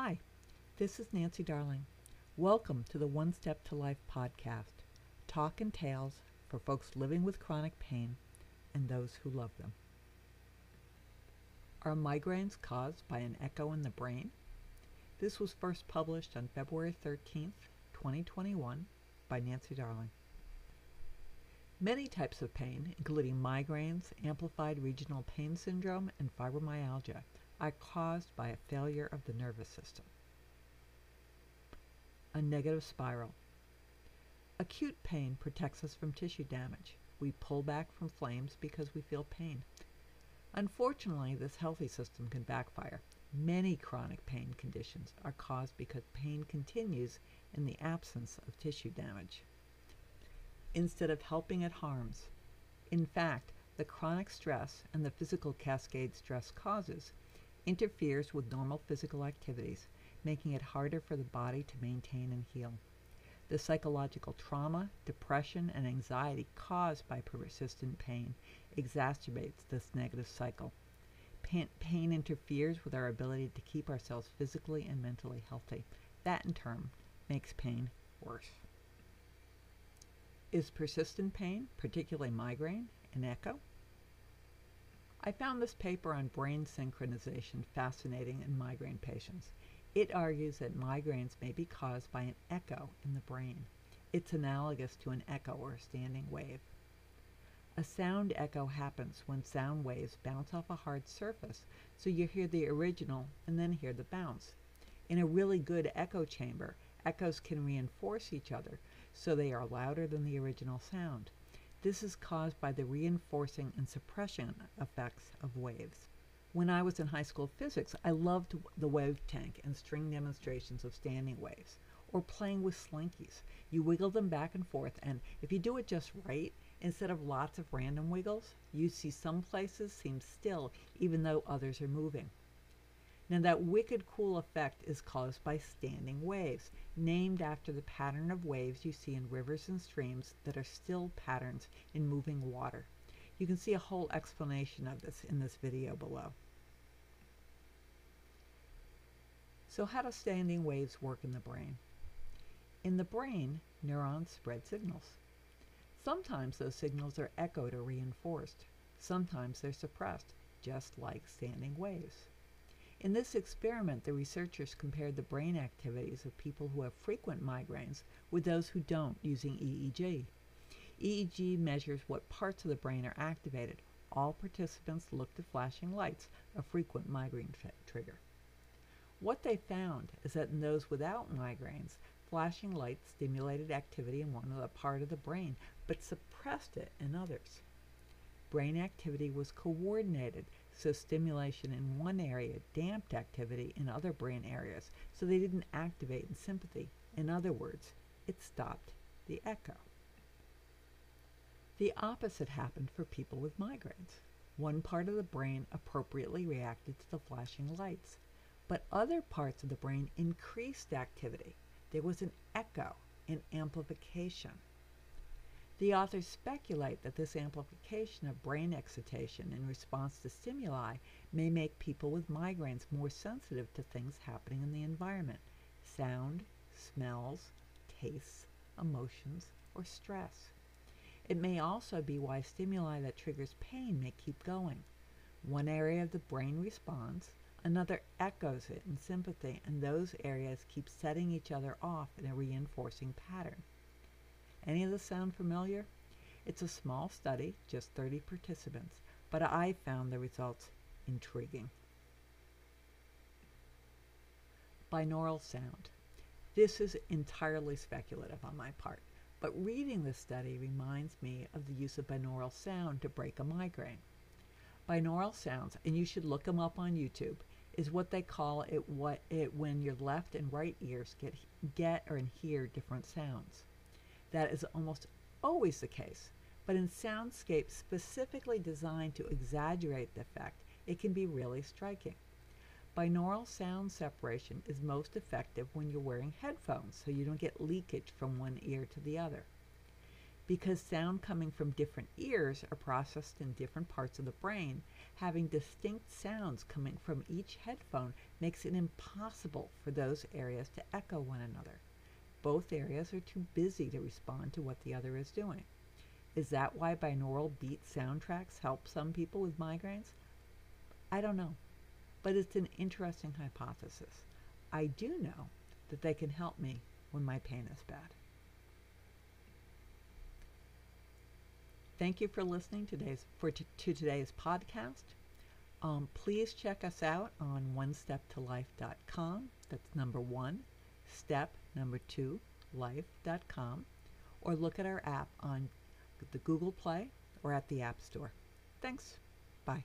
Hi, this is Nancy Darling. Welcome to the One Step to Life podcast, talk and tales for folks living with chronic pain and those who love them. Are migraines caused by an echo in the brain? This was first published on February 13th, 2021 by Nancy Darling. Many types of pain, including migraines, amplified regional pain syndrome, and fibromyalgia, are caused by a failure of the nervous system. A negative spiral. Acute pain protects us from tissue damage. We pull back from flames because we feel pain. Unfortunately, this healthy system can backfire. Many chronic pain conditions are caused because pain continues in the absence of tissue damage. Instead of helping, it harms. In fact, the chronic stress and the physical cascade stress causes interferes with normal physical activities, making it harder for the body to maintain and heal. The psychological trauma, depression, and anxiety caused by persistent pain exacerbates this negative cycle. Pain, pain, interferes with our ability to keep ourselves physically and mentally healthy. That, in turn, makes pain worse. Is persistent pain, particularly migraine, an echo? I found this paper on brain synchronization fascinating in migraine patients. It argues that migraines may be caused by an echo in the brain. It's analogous to an echo or a standing wave. A sound echo happens when sound waves bounce off a hard surface, so you hear the original and then hear the bounce. In a really good echo chamber, echoes can reinforce each other, so they are louder than the original sound. This is caused by the reinforcing and suppression effects of waves. When I was in high school physics, I loved the wave tank and string demonstrations of standing waves, or playing with slinkies. You wiggle them back and forth, and if you do it just right, instead of lots of random wiggles, you see some places seem still even though others are moving. Now that wicked cool effect is caused by standing waves, named after the pattern of waves you see in rivers and streams that are still patterns in moving water. You can see a whole explanation of this in this video below. So how do standing waves work in the brain? In the brain, neurons spread signals. Sometimes those signals are echoed or reinforced. Sometimes they're suppressed, just like standing waves. In this experiment, the researchers compared the brain activities of people who have frequent migraines with those who don't using EEG. EEG measures what parts of the brain are activated. All participants looked at flashing lights, a frequent migraine trigger. What they found is that in those without migraines, flashing lights stimulated activity in one part of the brain, but suppressed it in others. Brain activity was coordinated so stimulation in one area damped activity in other brain areas, so they didn't activate in sympathy. In other words, it stopped the echo. The opposite happened for people with migraines. One part of the brain appropriately reacted to the flashing lights, but other parts of the brain increased activity. There was an echo, an amplification. The authors speculate that this amplification of brain excitation in response to stimuli may make people with migraines more sensitive to things happening in the environment sound, smells, tastes, emotions, or stress. It may also be why stimuli that triggers pain may keep going. One area of the brain responds, another echoes it in sympathy, and those areas keep setting each other off in a reinforcing pattern. Any of this sound familiar? It's a small study, just 30 participants, but I found the results intriguing. Binaural sound. This is entirely speculative on my part, but reading this study reminds me of the use of binaural sound to break a migraine. Binaural sounds, and you should look them up on YouTube, is what they call it what it when your left and right ears get get or hear different sounds. That is almost always the case, but in soundscapes specifically designed to exaggerate the effect, it can be really striking. Binaural sound separation is most effective when you're wearing headphones so you don't get leakage from one ear to the other. Because sound coming from different ears are processed in different parts of the brain, Having distinct sounds coming from each headphone makes it impossible for those areas to echo one another. Both areas are too busy to respond to what the other is doing. Is that why binaural beat soundtracks help some people with migraines? I don't know, but it's an interesting hypothesis. I do know that they can help me when my pain is bad. Thank you for listening today's, for to today's podcast. Um, please check us out on onesteptolife.com. That's number one, step number two, life.com, or look at our app on the Google Play or at the App Store. Thanks. Bye.